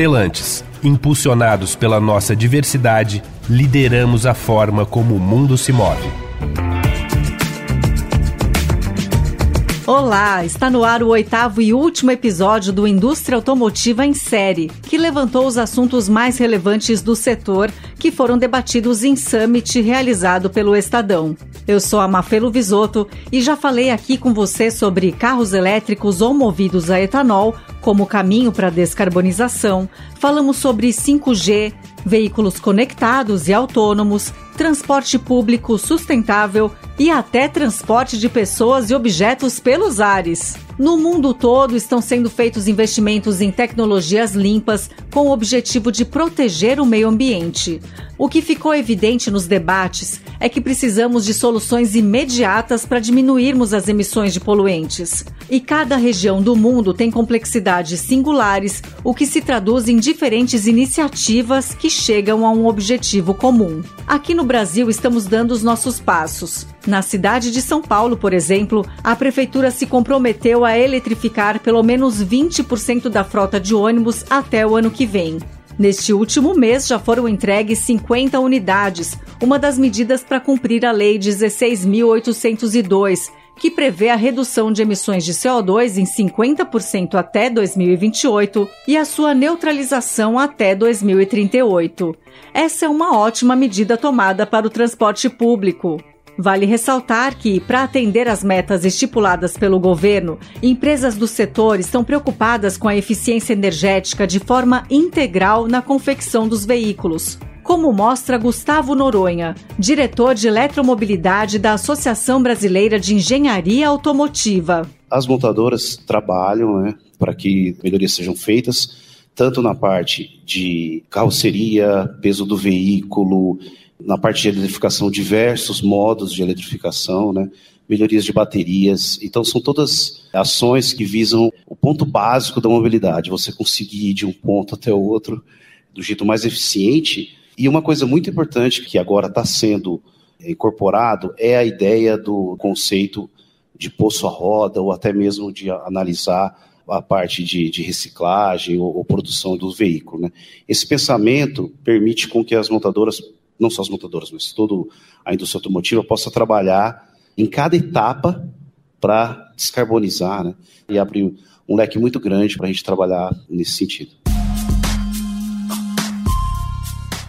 Estelantes, impulsionados pela nossa diversidade, lideramos a forma como o mundo se move. Olá, está no ar o oitavo e último episódio do Indústria Automotiva em Série, que levantou os assuntos mais relevantes do setor que foram debatidos em Summit realizado pelo Estadão. Eu sou a Mafelo Visoto e já falei aqui com você sobre carros elétricos ou movidos a etanol como caminho para a descarbonização. Falamos sobre 5G, veículos conectados e autônomos, transporte público sustentável e até transporte de pessoas e objetos pelos ares. No mundo todo estão sendo feitos investimentos em tecnologias limpas com o objetivo de proteger o meio ambiente. O que ficou evidente nos debates é que precisamos de soluções imediatas para diminuirmos as emissões de poluentes. E cada região do mundo tem complexidades singulares, o que se traduz em diferentes iniciativas que chegam a um objetivo comum. Aqui no Brasil estamos dando os nossos passos. Na cidade de São Paulo, por exemplo, a prefeitura se comprometeu a eletrificar pelo menos 20% da frota de ônibus até o ano que vem. Neste último mês já foram entregues 50 unidades, uma das medidas para cumprir a Lei 16.802, que prevê a redução de emissões de CO2 em 50% até 2028 e a sua neutralização até 2038. Essa é uma ótima medida tomada para o transporte público. Vale ressaltar que, para atender às metas estipuladas pelo governo, empresas do setor estão preocupadas com a eficiência energética de forma integral na confecção dos veículos. Como mostra Gustavo Noronha, diretor de eletromobilidade da Associação Brasileira de Engenharia Automotiva. As montadoras trabalham né, para que melhorias sejam feitas, tanto na parte de carroceria, peso do veículo, na parte de eletrificação, diversos modos de eletrificação, né? melhorias de baterias. Então, são todas ações que visam o ponto básico da mobilidade, você conseguir ir de um ponto até o outro do jeito mais eficiente. E uma coisa muito importante que agora está sendo incorporado é a ideia do conceito de poço à roda, ou até mesmo de analisar a parte de, de reciclagem ou, ou, produção do veículo. Né? Esse pensamento permite com que as montadoras não só as montadoras, mas toda a indústria automotiva possa trabalhar em cada etapa para descarbonizar né? e abrir um leque muito grande para a gente trabalhar nesse sentido.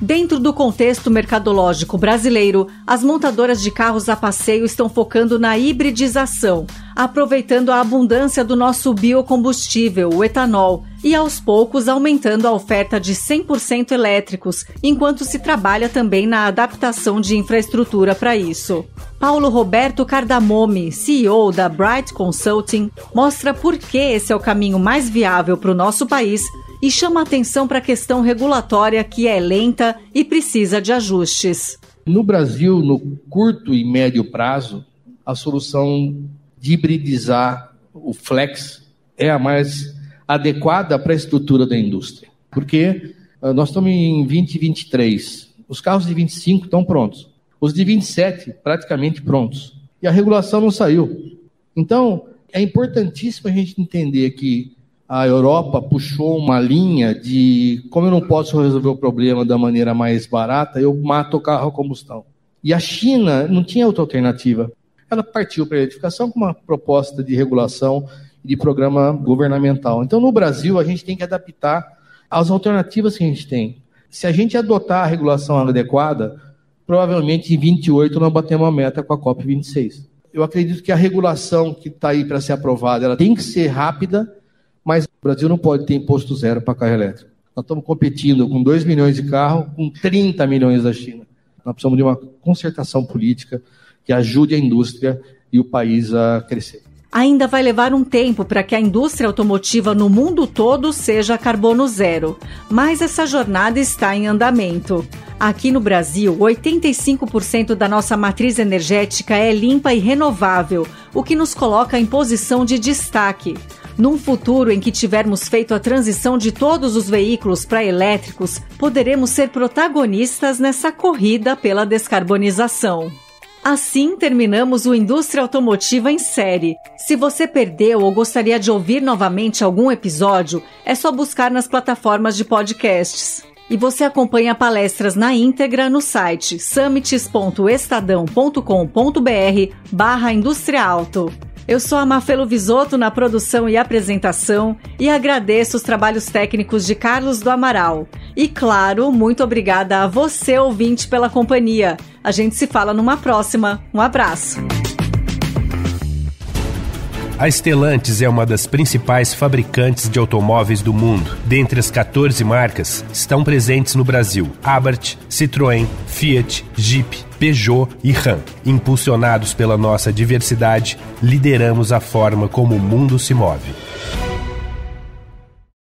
Dentro do contexto mercadológico brasileiro, as montadoras de carros a passeio estão focando na hibridização, aproveitando a abundância do nosso biocombustível, o etanol, e aos poucos aumentando a oferta de 100% elétricos, enquanto se trabalha também na adaptação de infraestrutura para isso. Paulo Roberto Cardamome, CEO da Bright Consulting, mostra por que esse é o caminho mais viável para o nosso país e chama atenção para a questão regulatória que é lenta e precisa de ajustes. No Brasil, no curto e médio prazo, a solução de hibridizar o flex é a mais adequada para a estrutura da indústria. Porque uh, nós estamos em 2023, os carros de 25 estão prontos, os de 27 praticamente prontos, e a regulação não saiu. Então, é importantíssimo a gente entender que a Europa puxou uma linha de como eu não posso resolver o problema da maneira mais barata, eu mato o carro a combustão. E a China não tinha outra alternativa. Ela partiu para a eletrificação com uma proposta de regulação e de programa governamental. Então, no Brasil, a gente tem que adaptar às alternativas que a gente tem. Se a gente adotar a regulação adequada, provavelmente em 28 nós batemos a meta com a COP26. Eu acredito que a regulação que está aí para ser aprovada, ela tem que ser rápida, mas o Brasil não pode ter imposto zero para carro elétrico. Nós estamos competindo com 2 milhões de carros, com 30 milhões da China. Nós precisamos de uma concertação política que ajude a indústria e o país a crescer. Ainda vai levar um tempo para que a indústria automotiva no mundo todo seja carbono zero, mas essa jornada está em andamento. Aqui no Brasil, 85% da nossa matriz energética é limpa e renovável, o que nos coloca em posição de destaque. Num futuro em que tivermos feito a transição de todos os veículos para elétricos, poderemos ser protagonistas nessa corrida pela descarbonização. Assim terminamos o Indústria Automotiva em série. Se você perdeu ou gostaria de ouvir novamente algum episódio, é só buscar nas plataformas de podcasts. E você acompanha palestras na íntegra no site summits.estadão.com.br barra Indústria Auto. Eu sou a Mafelo Visoto na produção e apresentação e agradeço os trabalhos técnicos de Carlos do Amaral. E claro, muito obrigada a você, ouvinte, pela companhia. A gente se fala numa próxima. Um abraço. A Stellantis é uma das principais fabricantes de automóveis do mundo. Dentre as 14 marcas, estão presentes no Brasil Abarth, Citroën, Fiat, Jeep, Peugeot e Ram. Impulsionados pela nossa diversidade, lideramos a forma como o mundo se move.